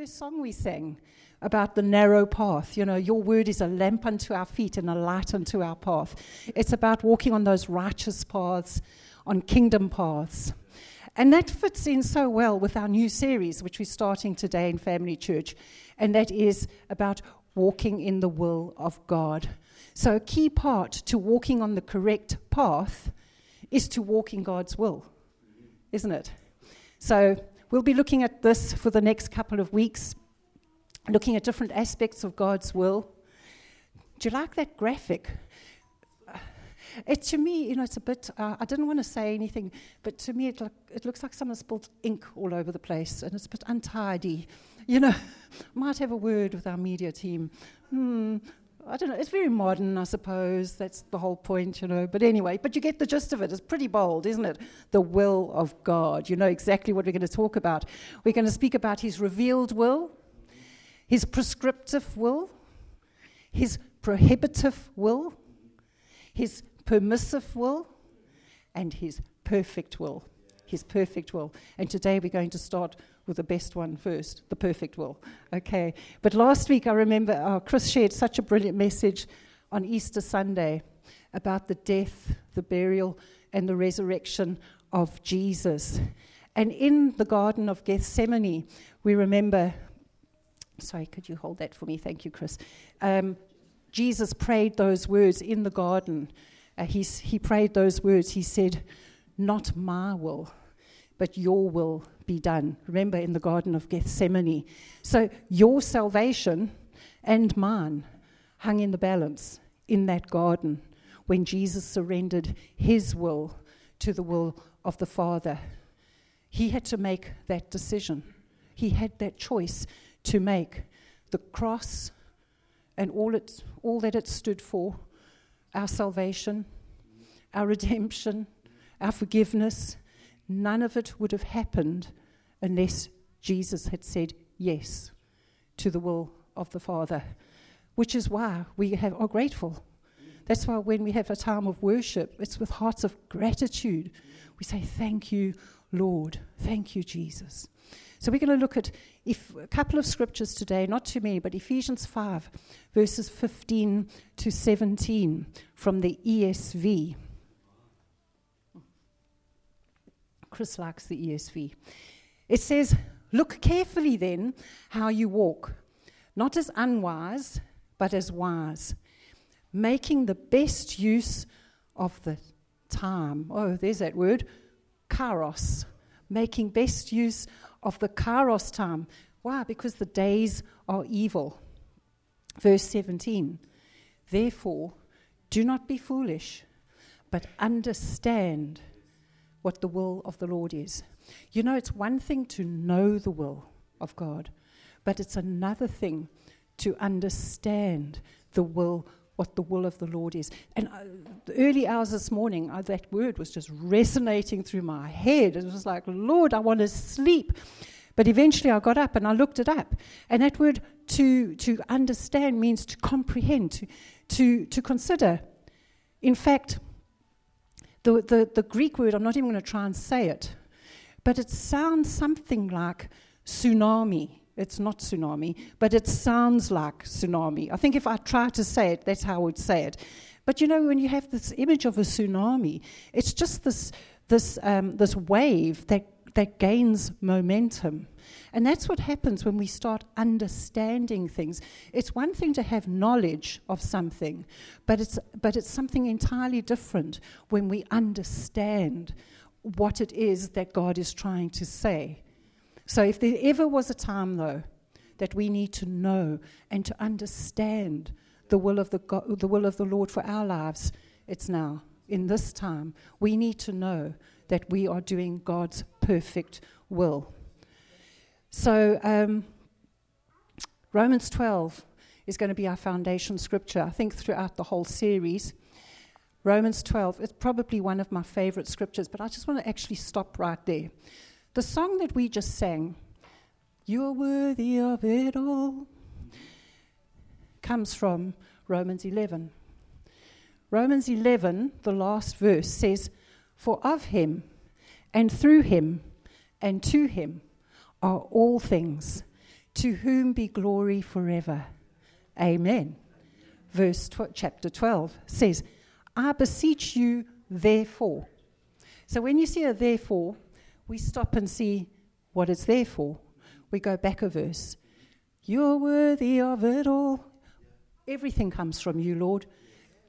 first song we sang about the narrow path. You know, your word is a lamp unto our feet and a light unto our path. It's about walking on those righteous paths, on kingdom paths. And that fits in so well with our new series, which we're starting today in Family Church, and that is about walking in the will of God. So, a key part to walking on the correct path is to walk in God's will, isn't it? So, we'll be looking at this for the next couple of weeks, looking at different aspects of God's will. Do you like that graphic? It to me, you know, it's a bit. Uh, I didn't want to say anything, but to me, it, look, it looks like someone spilled ink all over the place, and it's a bit untidy. You know, might have a word with our media team. Hmm, I don't know. It's very modern, I suppose. That's the whole point, you know. But anyway, but you get the gist of it. It's pretty bold, isn't it? The will of God. You know exactly what we're going to talk about. We're going to speak about His revealed will, His prescriptive will, His prohibitive will, His permissive will and his perfect will. His perfect will. And today we're going to start with the best one first, the perfect will. Okay. But last week I remember uh, Chris shared such a brilliant message on Easter Sunday about the death, the burial, and the resurrection of Jesus. And in the Garden of Gethsemane, we remember. Sorry, could you hold that for me? Thank you, Chris. Um, Jesus prayed those words in the garden uh, he prayed those words. He said, Not my will, but your will be done. Remember in the Garden of Gethsemane. So your salvation and mine hung in the balance in that garden when Jesus surrendered his will to the will of the Father. He had to make that decision. He had that choice to make. The cross and all, it, all that it stood for our salvation, our redemption, our forgiveness, none of it would have happened unless Jesus had said yes to the will of the Father, which is why we have, are grateful. That's why when we have a time of worship, it's with hearts of gratitude. We say, Thank you, Lord. Thank you, Jesus. So we're going to look at if, a couple of scriptures today, not too many, but Ephesians 5, verses 15 to 17 from the ESV. Chris likes the ESV. It says, Look carefully then how you walk, not as unwise, but as wise, making the best use of the time. Oh, there's that word, kairos, making best use of the kairos time. Why? Because the days are evil. Verse 17 Therefore, do not be foolish, but understand what the will of the Lord is. You know, it's one thing to know the will of God, but it's another thing to understand the will what the will of the Lord is. And uh, the early hours this morning, uh, that word was just resonating through my head. It was like, Lord, I want to sleep. But eventually I got up and I looked it up. And that word to, to understand means to comprehend, to, to, to consider. In fact, the, the, the Greek word, I'm not even going to try and say it, but it sounds something like tsunami. It's not tsunami, but it sounds like tsunami. I think if I try to say it, that's how I would say it. But you know, when you have this image of a tsunami, it's just this, this, um, this wave that, that gains momentum. And that's what happens when we start understanding things. It's one thing to have knowledge of something, but it's, but it's something entirely different when we understand what it is that God is trying to say. So, if there ever was a time, though, that we need to know and to understand the will of the, God, the will of the Lord for our lives, it's now. In this time, we need to know that we are doing God's perfect will. So, um, Romans 12 is going to be our foundation scripture, I think, throughout the whole series. Romans 12 is probably one of my favorite scriptures, but I just want to actually stop right there. The song that we just sang, You're worthy of it all, comes from Romans 11. Romans 11, the last verse, says, For of him, and through him, and to him are all things. to whom be glory forever. Amen. Verse tw- chapter 12 says, I beseech you, therefore. So when you see a therefore, we stop and see what it's there for. We go back a verse. You're worthy of it all. Everything comes from you, Lord.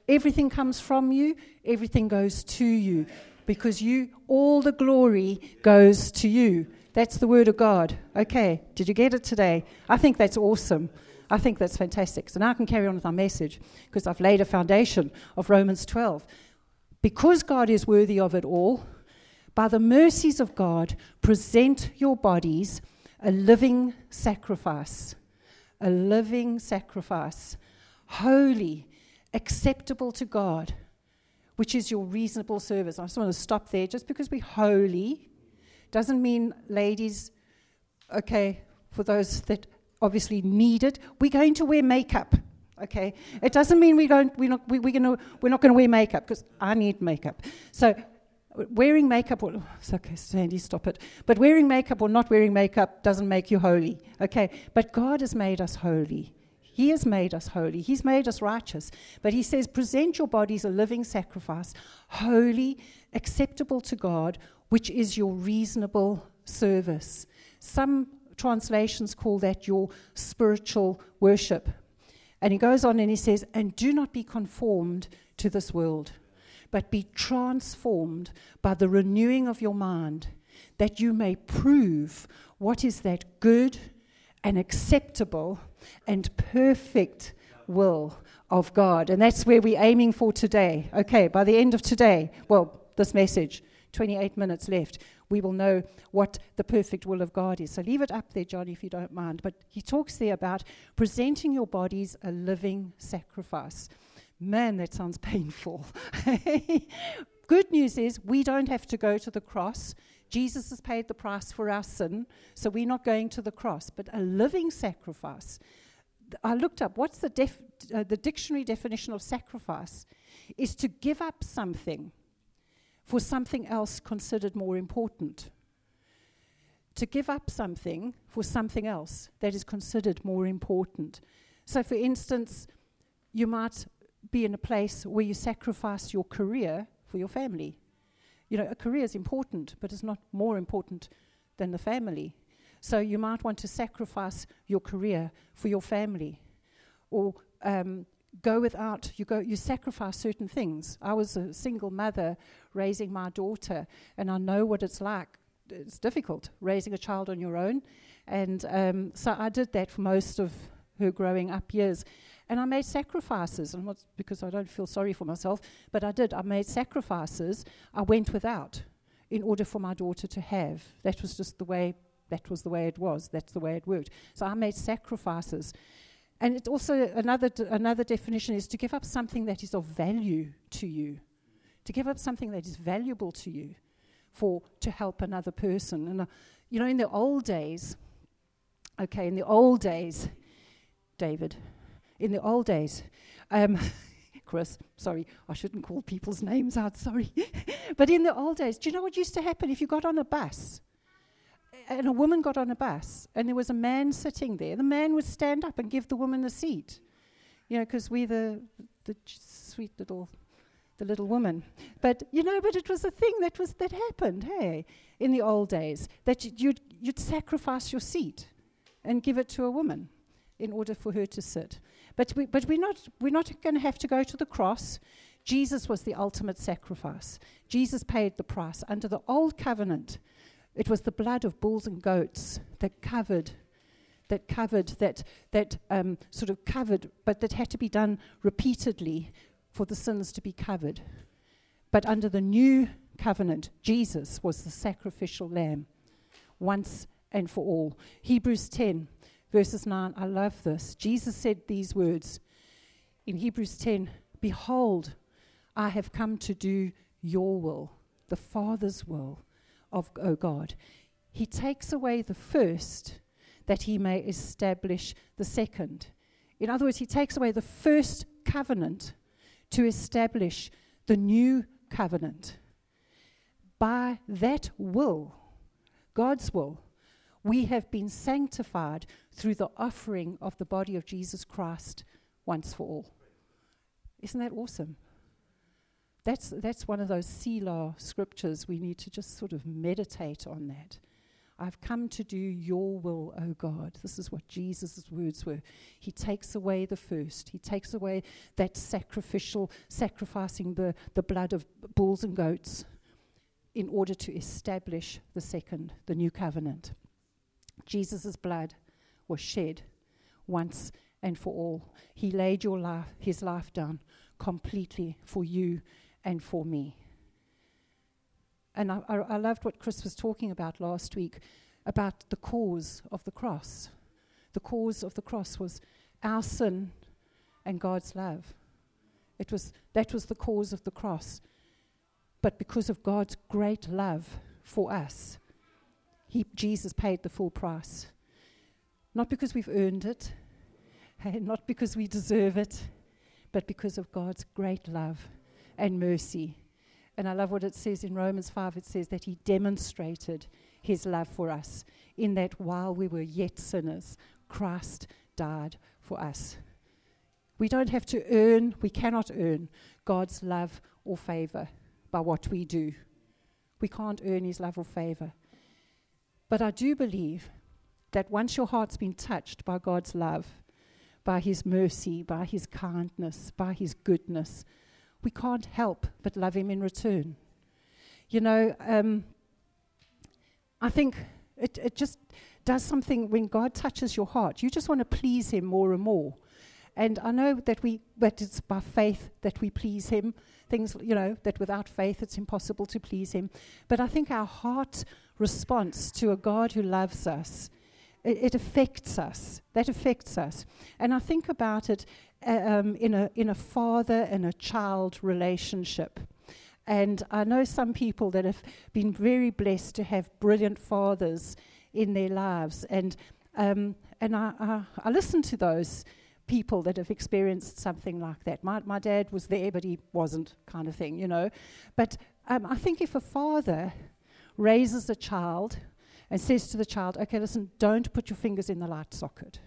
Everything comes from you, everything goes to you because you all the glory goes to you. That's the word of God. Okay, did you get it today? I think that's awesome. I think that's fantastic. So now I can carry on with our message because I've laid a foundation of Romans 12. Because God is worthy of it all, by the mercies of God, present your bodies a living sacrifice. A living sacrifice. Holy, acceptable to God, which is your reasonable service. I just want to stop there. Just because we're holy doesn't mean, ladies, okay, for those that obviously need it, we're going to wear makeup. Okay, it doesn't mean we don't, we're not, we, we're, gonna, we're not going to wear makeup because I need makeup. So, wearing makeup, or, oh, okay, Sandy, stop it. But wearing makeup or not wearing makeup doesn't make you holy. Okay, but God has made us holy. He has made us holy. He's made us righteous. But he says, present your bodies a living sacrifice, holy, acceptable to God, which is your reasonable service. Some translations call that your spiritual worship. And he goes on and he says, and do not be conformed to this world, but be transformed by the renewing of your mind, that you may prove what is that good and acceptable and perfect will of God. And that's where we're aiming for today. Okay, by the end of today, well, this message, 28 minutes left, we will know what the perfect will of God is. So leave it up there, John, if you don't mind. But he talks there about presenting your bodies a living sacrifice. Man, that sounds painful. Good news is we don't have to go to the cross. Jesus has paid the price for our sin, so we're not going to the cross, but a living sacrifice. I looked up what's the, def, uh, the dictionary definition of sacrifice is to give up something for something else considered more important. To give up something for something else that is considered more important. So, for instance, you might be in a place where you sacrifice your career for your family. You know, a career is important, but it's not more important than the family. So you might want to sacrifice your career for your family, or um, go without. You go. You sacrifice certain things. I was a single mother raising my daughter, and I know what it's like. It's difficult raising a child on your own, and um, so I did that for most of her growing up years. And I made sacrifices, and not because I don't feel sorry for myself, but I did. I made sacrifices. I went without in order for my daughter to have. That was just the way. That was the way it was. That's the way it worked. So I made sacrifices. And it also another d- another definition is to give up something that is of value to you, to give up something that is valuable to you, for to help another person. And uh, you know, in the old days, okay, in the old days, David, in the old days. Um, Chris, sorry, I shouldn't call people's names out, sorry. but in the old days, do you know what used to happen if you got on a bus? And a woman got on a bus, and there was a man sitting there. The man would stand up and give the woman a seat, you know, because we're the, the sweet little, the little woman. But you know, but it was a thing that was that happened, hey, in the old days, that you'd you'd sacrifice your seat and give it to a woman in order for her to sit. But, we, but we're not, we're not going to have to go to the cross. Jesus was the ultimate sacrifice. Jesus paid the price. Under the old covenant, it was the blood of bulls and goats that covered, that covered, that, that um, sort of covered, but that had to be done repeatedly for the sins to be covered. But under the new covenant, Jesus was the sacrificial lamb once and for all. Hebrews 10 verses 9. I love this. Jesus said these words in Hebrews 10 Behold, I have come to do your will, the Father's will of O God. He takes away the first that he may establish the second. In other words, he takes away the first covenant to establish the new covenant. By that will, God's will, We have been sanctified through the offering of the body of Jesus Christ once for all. Isn't that awesome? That's, that's one of those Selah scriptures we need to just sort of meditate on that. I've come to do your will, O God. This is what Jesus' words were. He takes away the first, He takes away that sacrificial, sacrificing the, the blood of bulls and goats in order to establish the second, the new covenant. Jesus' blood was shed once and for all. He laid your life, his life down completely for you and for me. And I, I, I loved what Chris was talking about last week about the cause of the cross. The cause of the cross was our sin and God's love. It was, that was the cause of the cross. But because of God's great love for us, he, Jesus paid the full price. Not because we've earned it, not because we deserve it, but because of God's great love and mercy and I love what it says in Romans 5. It says that he demonstrated his love for us in that while we were yet sinners, Christ died for us. We don't have to earn, we cannot earn God's love or favor by what we do. We can't earn his love or favor. But I do believe that once your heart's been touched by God's love, by his mercy, by his kindness, by his goodness, we can't help but love him in return. You know, um, I think it, it just does something when God touches your heart. You just want to please him more and more. And I know that we that it's by faith that we please him. Things you know, that without faith it's impossible to please him. But I think our heart response to a God who loves us it, it affects us. That affects us. And I think about it uh, um, in, a, in a father and a child relationship. And I know some people that have been very blessed to have brilliant fathers in their lives. And, um, and I, I, I listen to those people that have experienced something like that. My, my dad was there, but he wasn't, kind of thing, you know. But um, I think if a father raises a child and says to the child, okay, listen, don't put your fingers in the light socket.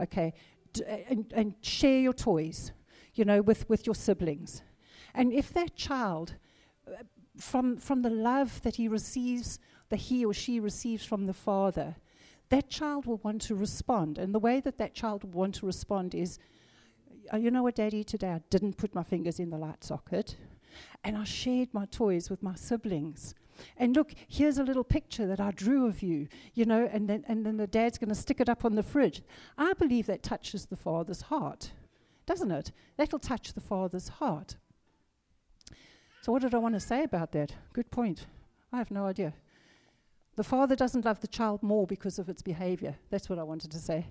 Okay, D- and, and share your toys, you know, with, with your siblings. And if that child, uh, from, from the love that he receives, that he or she receives from the father, that child will want to respond. And the way that that child will want to respond is, uh, you know what, Daddy, today I didn't put my fingers in the light socket, and I shared my toys with my siblings. And look, here's a little picture that I drew of you, you know, and then, and then the dad's going to stick it up on the fridge. I believe that touches the father's heart, doesn't it? That'll touch the father's heart. So, what did I want to say about that? Good point. I have no idea. The father doesn't love the child more because of its behavior. That's what I wanted to say.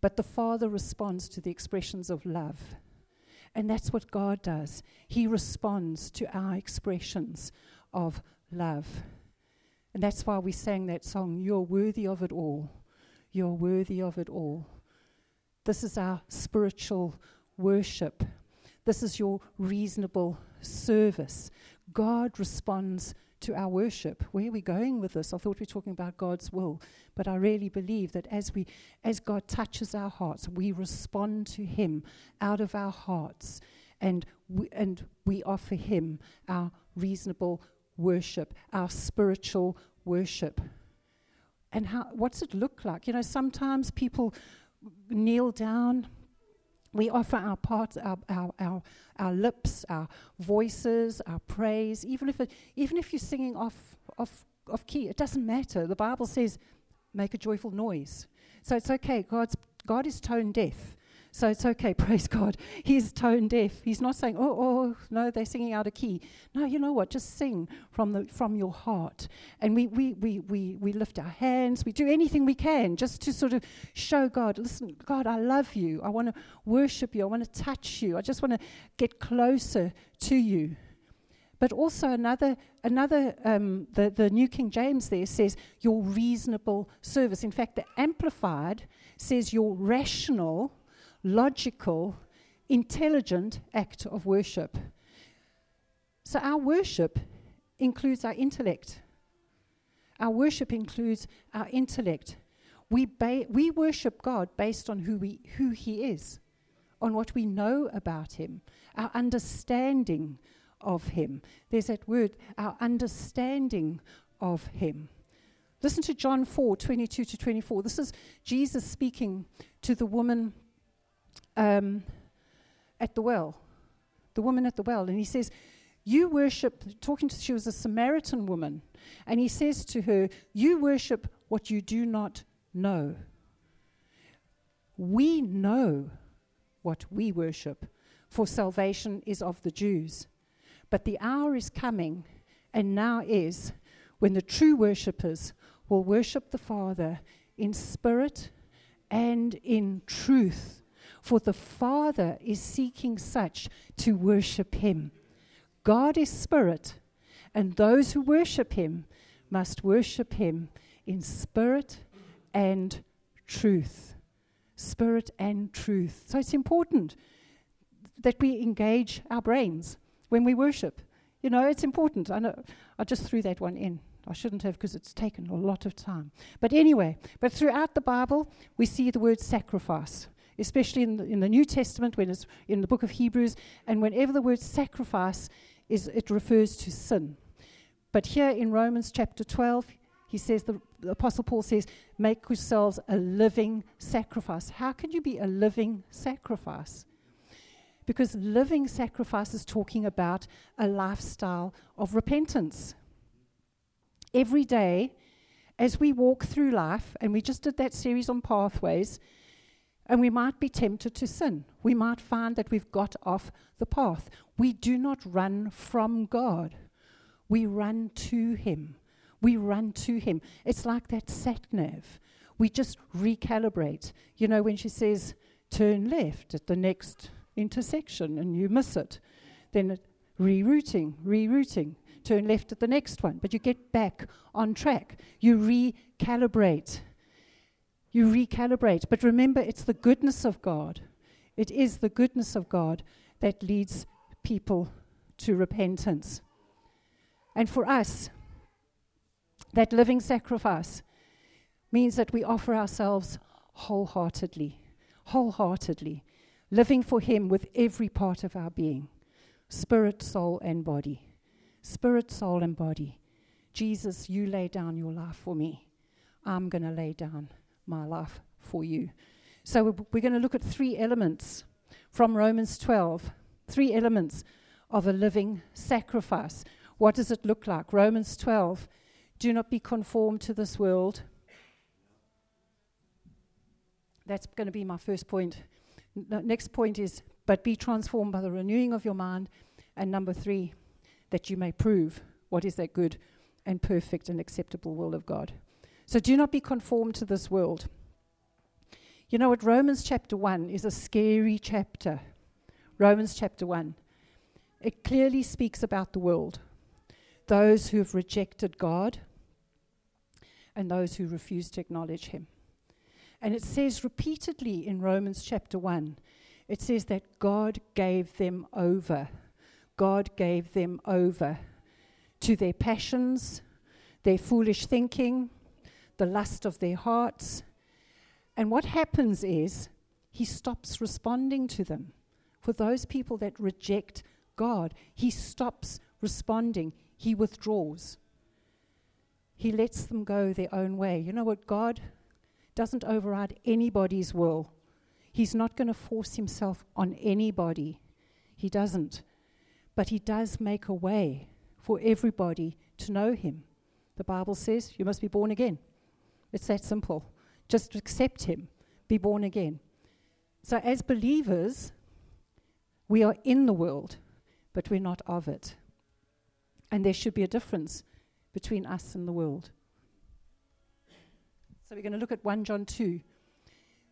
But the father responds to the expressions of love. And that's what God does. He responds to our expressions of love. And that's why we sang that song, You're worthy of it all. You're worthy of it all. This is our spiritual worship. This is your reasonable service. God responds to our worship. Where are we going with this? I thought we were talking about God's will, but I really believe that as we as God touches our hearts, we respond to him out of our hearts and we, and we offer him our reasonable worship, our spiritual worship. And how, what's it look like? You know, sometimes people kneel down. We offer our parts, our, our, our, our lips, our voices, our praise. Even if, it, even if you're singing off, off, off key, it doesn't matter. The Bible says, make a joyful noise. So it's okay. God's, God is tone deaf. So it's okay, praise God. He's tone deaf. He's not saying, oh, oh, no, they're singing out of key. No, you know what? Just sing from, the, from your heart. And we, we, we, we, we lift our hands. We do anything we can just to sort of show God, listen, God, I love you. I want to worship you. I want to touch you. I just want to get closer to you. But also another, another um, the, the New King James there says your reasonable service. In fact, the Amplified says your rational logical, intelligent act of worship. So our worship includes our intellect. Our worship includes our intellect. We, ba- we worship God based on who, we, who He is, on what we know about Him, our understanding of Him. There's that word, our understanding of Him. Listen to John 4 22 to 24. This is Jesus speaking to the woman um, at the well. The woman at the well. And he says, You worship, talking to, she was a Samaritan woman. And he says to her, You worship what you do not know. We know what we worship, for salvation is of the Jews. But the hour is coming, and now is, when the true worshippers will worship the Father in spirit and in truth. For the Father is seeking such to worship him. God is spirit, and those who worship him must worship him in spirit and truth. Spirit and truth. So it's important that we engage our brains when we worship. You know, it's important. I know I just threw that one in. I shouldn't have because it's taken a lot of time. But anyway, but throughout the Bible, we see the word sacrifice, especially in the, in the New Testament, when it's in the book of Hebrews, and whenever the word sacrifice is, it refers to sin. But here in Romans chapter 12, he says, the, the Apostle Paul says, make yourselves a living sacrifice. How can you be a living sacrifice? Because living sacrifice is talking about a lifestyle of repentance every day as we walk through life, and we just did that series on pathways, and we might be tempted to sin. We might find that we've got off the path. We do not run from God, we run to Him. We run to Him. It's like that sat nav. We just recalibrate. You know, when she says, turn left at the next intersection and you miss it, then rerouting, rerouting turn left at the next one, but you get back on track. You recalibrate. You recalibrate. But remember, it's the goodness of God. It is the goodness of God that leads people to repentance. And for us, that living sacrifice means that we offer ourselves wholeheartedly, wholeheartedly, living for Him with every part of our being spirit, soul, and body spirit, soul, and body. Jesus, you lay down your life for me. I'm going to lay down my life for you. So we're going to look at three elements from Romans 12, three elements of a living sacrifice. What does it look like? Romans 12, do not be conformed to this world. That's going to be my first point. N- next point is, but be transformed by the renewing of your mind. And number three, that you may prove what is that good and perfect and acceptable will of God. So do not be conformed to this world. You know what? Romans chapter 1 is a scary chapter. Romans chapter 1. It clearly speaks about the world those who have rejected God and those who refuse to acknowledge Him. And it says repeatedly in Romans chapter 1 it says that God gave them over God gave them over to their passions, their foolish thinking, the lust of their hearts. And what happens is he stops responding to them. For those people that reject God, he stops responding, he withdraws. He lets them go their own way. You know what? God doesn't override anybody's will. He's not going to force himself on anybody. He doesn't. But He does make a way for everybody to know Him. The Bible says you must be born again. It's that simple. Just accept Him, be born again. So, as believers, we are in the world, but we're not of it. And there should be a difference between us and the world. So, we're going to look at 1 John 2,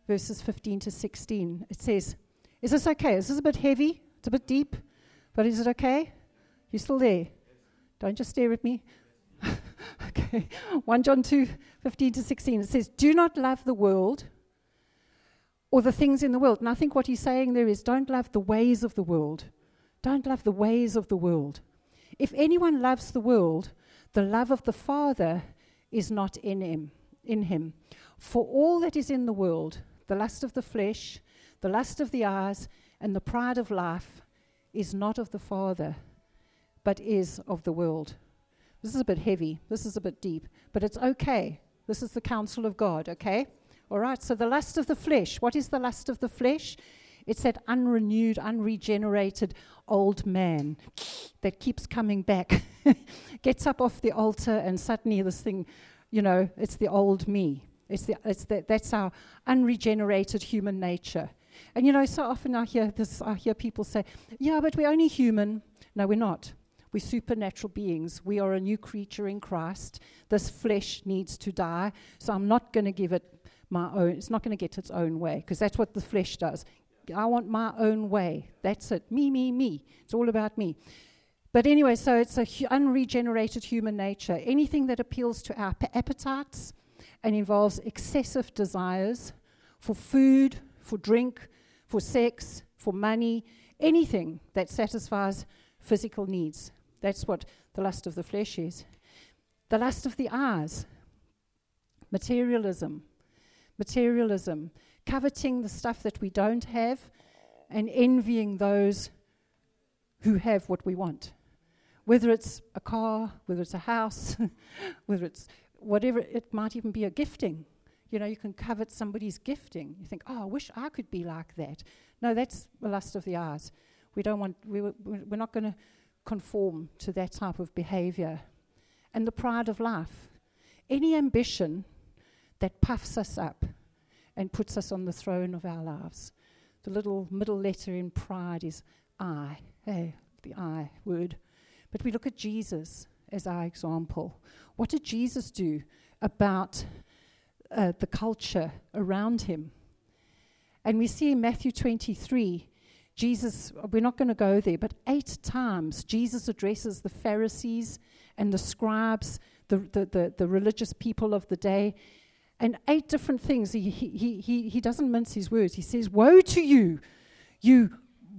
verses 15 to 16. It says, Is this okay? Is this a bit heavy? It's a bit deep. But is it okay? You still there? Don't just stare at me. Okay. 1 John 2 15 to 16. It says, Do not love the world or the things in the world. And I think what he's saying there is don't love the ways of the world. Don't love the ways of the world. If anyone loves the world, the love of the Father is not in him. In him. For all that is in the world, the lust of the flesh, the lust of the eyes, and the pride of life, is not of the Father, but is of the world. This is a bit heavy. This is a bit deep, but it's okay. This is the counsel of God, okay? All right, so the lust of the flesh. What is the lust of the flesh? It's that unrenewed, unregenerated old man that keeps coming back, gets up off the altar, and suddenly this thing, you know, it's the old me. It's the, it's the, that's our unregenerated human nature. And you know, so often I hear this, I hear people say, "Yeah, but we're only human." No, we're not. We're supernatural beings. We are a new creature in Christ. This flesh needs to die. So I'm not going to give it my own. It's not going to get its own way because that's what the flesh does. I want my own way. That's it. Me, me, me. It's all about me. But anyway, so it's an hu- unregenerated human nature. Anything that appeals to our p- appetites and involves excessive desires for food, for drink, for sex, for money, anything that satisfies physical needs. That's what the lust of the flesh is. The lust of the eyes, materialism. Materialism coveting the stuff that we don't have, and envying those who have what we want. Whether it's a car, whether it's a house, whether it's whatever, it might even be a gifting. You know, you can covet somebody's gifting. You think, oh, I wish I could be like that. No, that's the lust of the eyes. We don't want, we, we're not going to conform to that type of behavior. And the pride of life. Any ambition that puffs us up and puts us on the throne of our lives. The little middle letter in pride is I. Hey, the I word. But we look at Jesus as our example. What did Jesus do about uh, the culture around him? And we see in Matthew 23, Jesus, we're not going to go there, but eight times Jesus addresses the Pharisees and the scribes, the, the, the, the religious people of the day, and eight different things. He, he, he, he doesn't mince his words. He says, Woe to you, you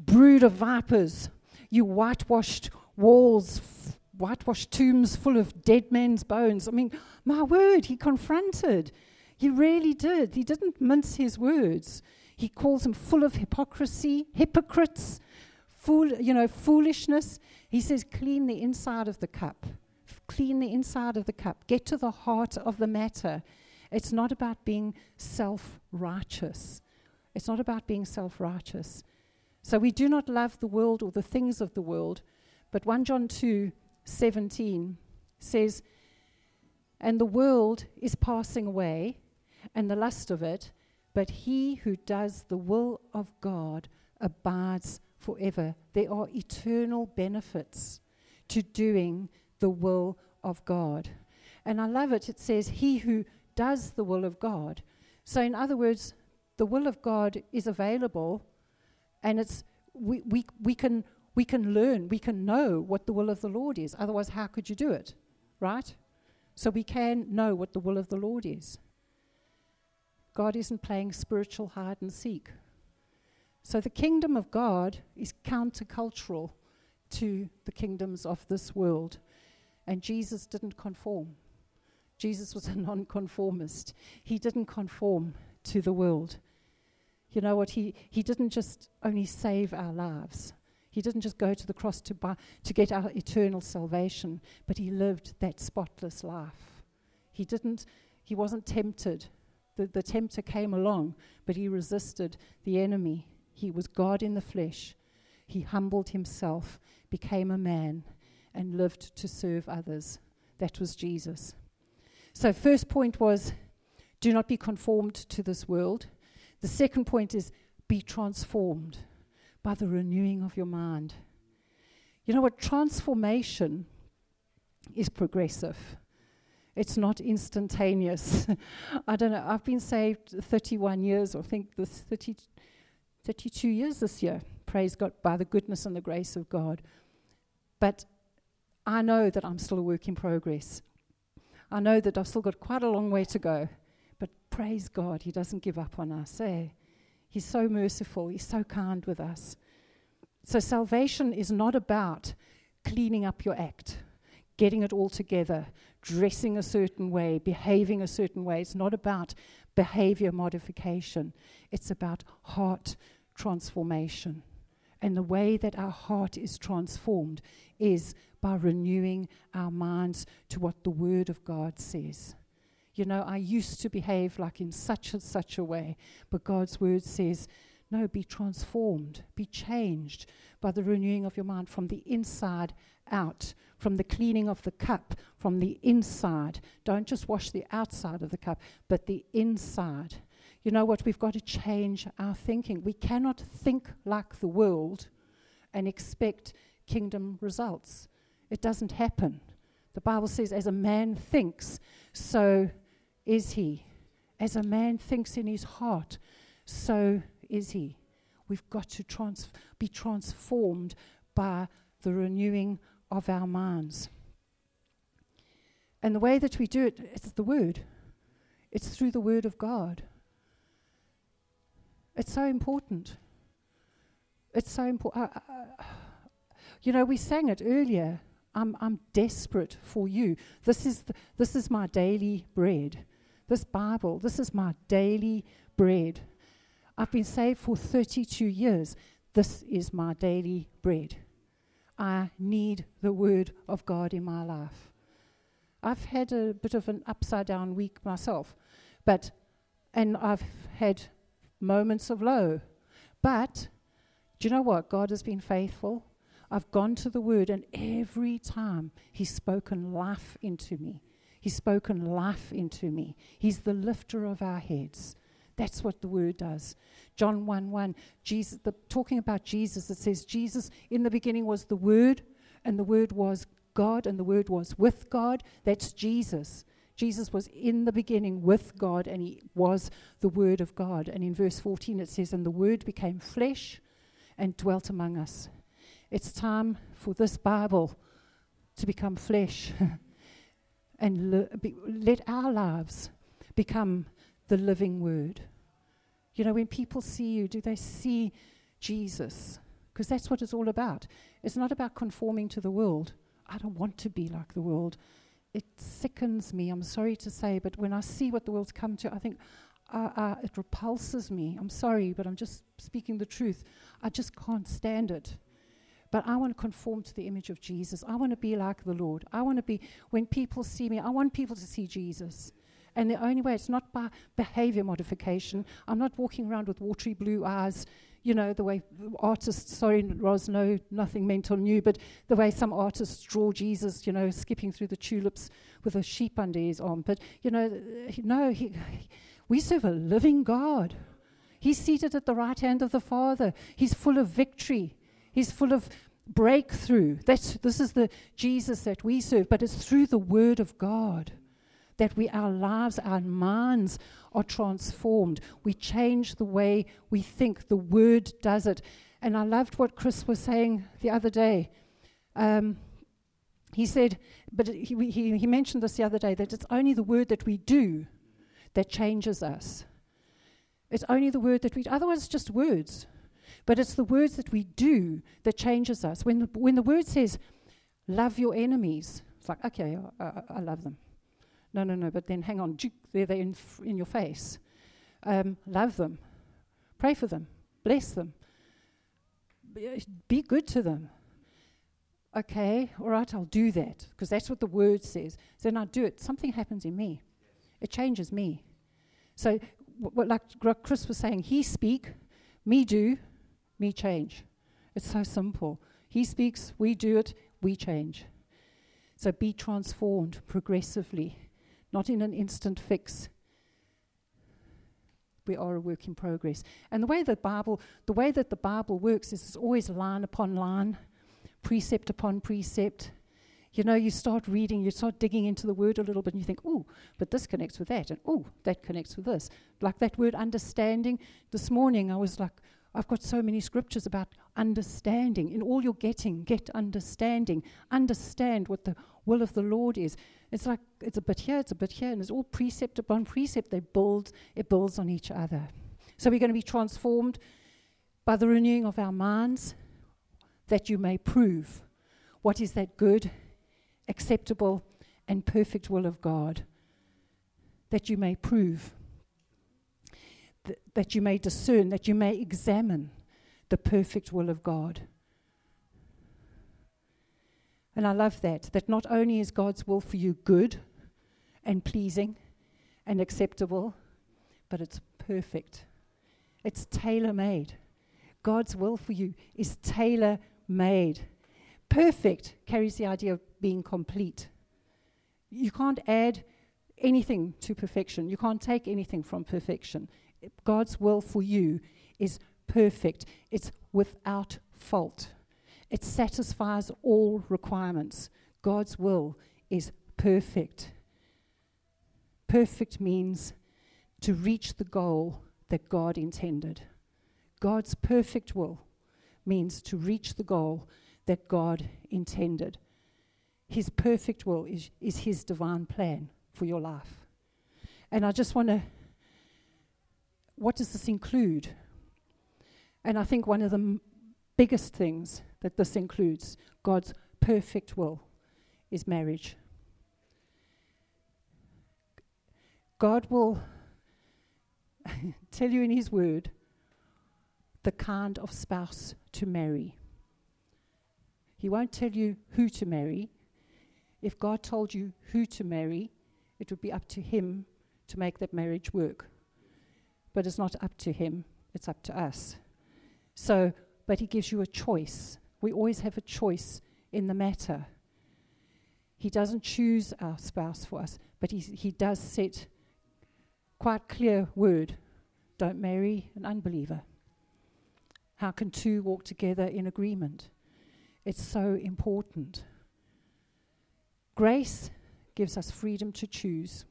brood of vipers, you whitewashed walls, whitewashed tombs full of dead men's bones. I mean, my word, he confronted. He really did. He didn't mince his words. He calls them full of hypocrisy, hypocrites, fool, you know, foolishness. He says, clean the inside of the cup. Clean the inside of the cup. Get to the heart of the matter. It's not about being self righteous. It's not about being self righteous. So we do not love the world or the things of the world. But 1 John 2 17 says, And the world is passing away, and the lust of it, but he who does the will of God abides forever. There are eternal benefits to doing the will of God. And I love it. It says, He who does the will of God. So, in other words, the will of God is available, and it's we, we, we, can, we can learn, we can know what the will of the Lord is. Otherwise, how could you do it? Right? So, we can know what the will of the Lord is. God isn't playing spiritual hide and seek. So, the kingdom of God is countercultural to the kingdoms of this world. And Jesus didn't conform. Jesus was a nonconformist. He didn't conform to the world. You know what? He, he didn't just only save our lives. He didn't just go to the cross to, buy, to get our eternal salvation, but he lived that spotless life. He didn't, he wasn't tempted. The, the tempter came along, but he resisted the enemy. He was God in the flesh. He humbled himself, became a man, and lived to serve others. That was Jesus. So, first point was do not be conformed to this world. The second point is be transformed by the renewing of your mind. You know what? Transformation is progressive. It's not instantaneous. I don't know. I've been saved 31 years, or I think this 30, 32 years this year. Praise God by the goodness and the grace of God. But I know that I'm still a work in progress. I know that I've still got quite a long way to go, but praise God, He doesn't give up on us. Eh? He's so merciful, He's so kind with us. So, salvation is not about cleaning up your act, getting it all together, dressing a certain way, behaving a certain way. It's not about behavior modification, it's about heart transformation. And the way that our heart is transformed is by renewing our minds to what the Word of God says. You know, I used to behave like in such and such a way, but God's Word says, no, be transformed, be changed by the renewing of your mind from the inside out, from the cleaning of the cup, from the inside. Don't just wash the outside of the cup, but the inside. You know what? We've got to change our thinking. We cannot think like the world and expect kingdom results. It doesn't happen. The Bible says, as a man thinks, so is he. As a man thinks in his heart, so is he. We've got to trans- be transformed by the renewing of our minds. And the way that we do it, it's the Word. It's through the Word of God. It's so important. It's so important. You know, we sang it earlier. I'm, I'm desperate for you. This is, the, this is my daily bread. This Bible, this is my daily bread. I've been saved for 32 years. This is my daily bread. I need the Word of God in my life. I've had a bit of an upside down week myself, but, and I've had moments of low. But do you know what? God has been faithful. I've gone to the Word, and every time He's spoken life into me. He's spoken life into me. He's the lifter of our heads. That's what the word does. John 1 1, Jesus, the, talking about Jesus, it says, Jesus in the beginning was the Word, and the Word was God, and the Word was with God. That's Jesus. Jesus was in the beginning with God, and he was the Word of God. And in verse 14 it says, And the Word became flesh and dwelt among us. It's time for this Bible to become flesh and le- be, let our lives become the living Word. You know, when people see you, do they see Jesus? Because that's what it's all about. It's not about conforming to the world. I don't want to be like the world it sickens me. I'm sorry to say, but when I see what the world's come to, I think uh, uh, it repulses me. I'm sorry, but I'm just speaking the truth. I just can't stand it. But I want to conform to the image of Jesus. I want to be like the Lord. I want to be, when people see me, I want people to see Jesus. And the only way, it's not by behavior modification. I'm not walking around with watery blue eyes you know, the way artists, sorry, Ros, no, nothing mental new, but the way some artists draw Jesus, you know, skipping through the tulips with a sheep under his arm. But, you know, no, he, we serve a living God. He's seated at the right hand of the Father. He's full of victory. He's full of breakthrough. That's, this is the Jesus that we serve, but it's through the Word of God that we, our lives, our minds are transformed. We change the way we think. The Word does it. And I loved what Chris was saying the other day. Um, he said, but he, he, he mentioned this the other day, that it's only the Word that we do that changes us. It's only the Word that we, otherwise, it's just words. But it's the words that we do that changes us. When the, when the Word says, love your enemies, it's like, okay, I, I love them. No, no, no, but then hang on, there they're in, f- in your face. Um, love them, pray for them, bless them, be good to them. Okay, all right, I'll do that because that's what the word says. So then I do it. Something happens in me, it changes me. So, w- like Chris was saying, he speak, me do, me change. It's so simple. He speaks, we do it, we change. So be transformed progressively not in an instant fix. We are a work in progress. And the way the Bible, the way that the Bible works is it's always line upon line, precept upon precept. You know, you start reading, you start digging into the word a little bit, and you think, oh, but this connects with that, and oh, that connects with this. Like that word understanding. This morning, I was like, I've got so many scriptures about understanding. In all you're getting, get understanding. Understand what the will of the Lord is. It's like it's a bit here, it's a bit here, and it's all precept upon precept. They build, it builds on each other. So we're going to be transformed by the renewing of our minds that you may prove what is that good, acceptable, and perfect will of God, that you may prove, th- that you may discern, that you may examine the perfect will of God. And I love that, that not only is God's will for you good and pleasing and acceptable, but it's perfect. It's tailor made. God's will for you is tailor made. Perfect carries the idea of being complete. You can't add anything to perfection, you can't take anything from perfection. God's will for you is perfect, it's without fault. It satisfies all requirements. God's will is perfect. Perfect means to reach the goal that God intended. God's perfect will means to reach the goal that God intended. His perfect will is, is His divine plan for your life. And I just want to, what does this include? And I think one of the m- biggest things that this includes, God's perfect will, is marriage. God will tell you in His Word the kind of spouse to marry. He won't tell you who to marry. If God told you who to marry, it would be up to Him to make that marriage work. But it's not up to Him, it's up to us. So, but He gives you a choice. We always have a choice in the matter. He doesn't choose our spouse for us, but he, he does set quite clear word don't marry an unbeliever. How can two walk together in agreement? It's so important. Grace gives us freedom to choose,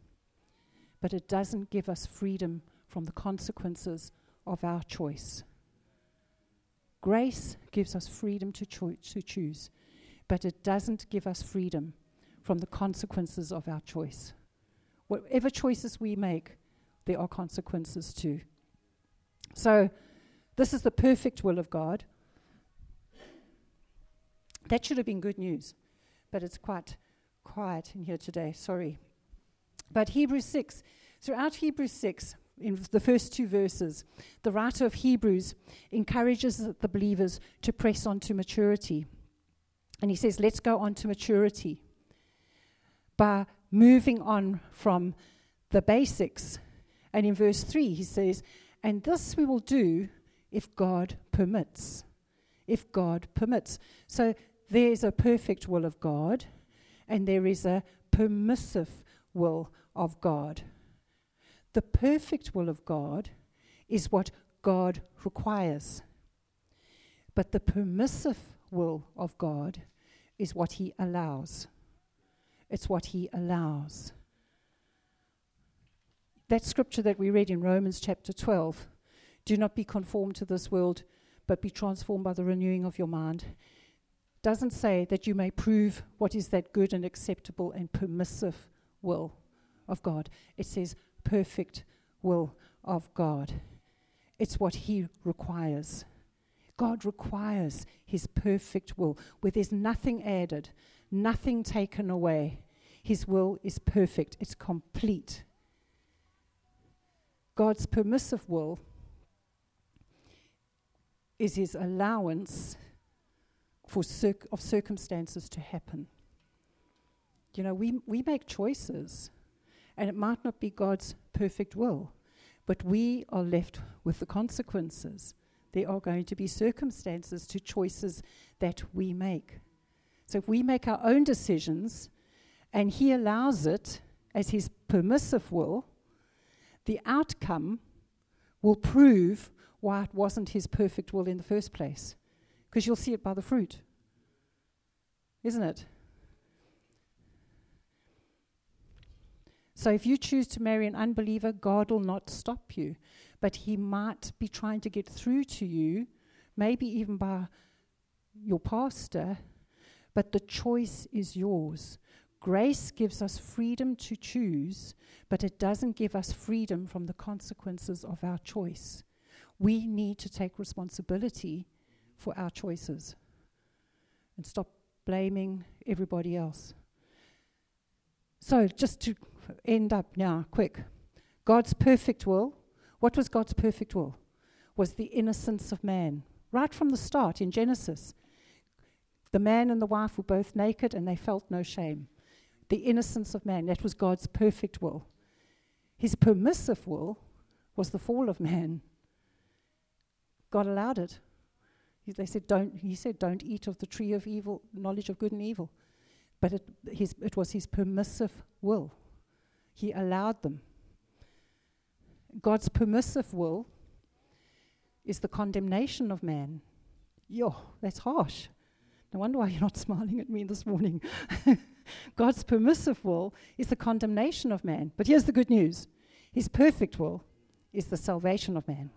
but it doesn't give us freedom from the consequences of our choice. Grace gives us freedom to, cho- to choose, but it doesn't give us freedom from the consequences of our choice. Whatever choices we make, there are consequences too. So, this is the perfect will of God. That should have been good news, but it's quite quiet in here today. Sorry. But Hebrews 6, throughout Hebrews 6, in the first two verses, the writer of Hebrews encourages the believers to press on to maturity. And he says, let's go on to maturity by moving on from the basics. And in verse 3, he says, and this we will do if God permits. If God permits. So there's a perfect will of God, and there is a permissive will of God. The perfect will of God is what God requires. But the permissive will of God is what He allows. It's what He allows. That scripture that we read in Romans chapter 12 do not be conformed to this world, but be transformed by the renewing of your mind doesn't say that you may prove what is that good and acceptable and permissive will of God. It says perfect will of God. It's what He requires. God requires His perfect will, where there's nothing added, nothing taken away. His will is perfect, it's complete. God's permissive will is His allowance for circ- of circumstances to happen. You know, we, we make choices, and it might not be God's perfect will, but we are left with the consequences. There are going to be circumstances to choices that we make. So if we make our own decisions and He allows it as His permissive will, the outcome will prove why it wasn't His perfect will in the first place because you'll see it by the fruit. Isn't it? So if you choose to marry an unbeliever, God will not stop you. But He might be trying to get through to you, maybe even by your pastor, but the choice is yours. Grace gives us freedom to choose, but it doesn't give us freedom from the consequences of our choice. We need to take responsibility for our choices and stop blaming everybody else. So, just to end up now, quick. God's perfect will. What was God's perfect will? Was the innocence of man. Right from the start in Genesis, the man and the wife were both naked and they felt no shame. The innocence of man. That was God's perfect will. His permissive will was the fall of man. God allowed it. He, they said, don't, he said, don't eat of the tree of evil, knowledge of good and evil. But it, his, it was his permissive will. He allowed them. God's permissive will is the condemnation of man. Yo, that's harsh. No wonder why you're not smiling at me this morning. God's permissive will is the condemnation of man. But here's the good news His perfect will is the salvation of man.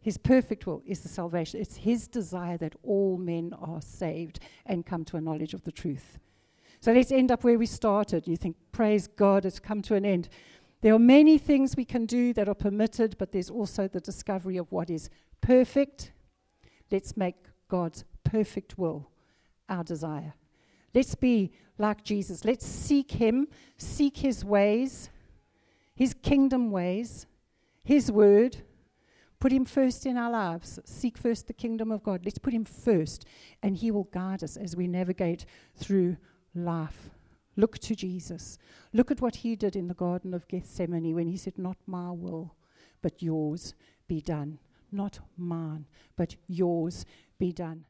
His perfect will is the salvation. It's His desire that all men are saved and come to a knowledge of the truth. So let's end up where we started. You think, praise God, it's come to an end. There are many things we can do that are permitted, but there's also the discovery of what is perfect. Let's make God's perfect will our desire. Let's be like Jesus. Let's seek Him, seek His ways, His kingdom ways, His word. Put Him first in our lives. Seek first the kingdom of God. Let's put Him first, and He will guide us as we navigate through life. Look to Jesus. Look at what he did in the Garden of Gethsemane when he said, Not my will, but yours be done. Not mine, but yours be done.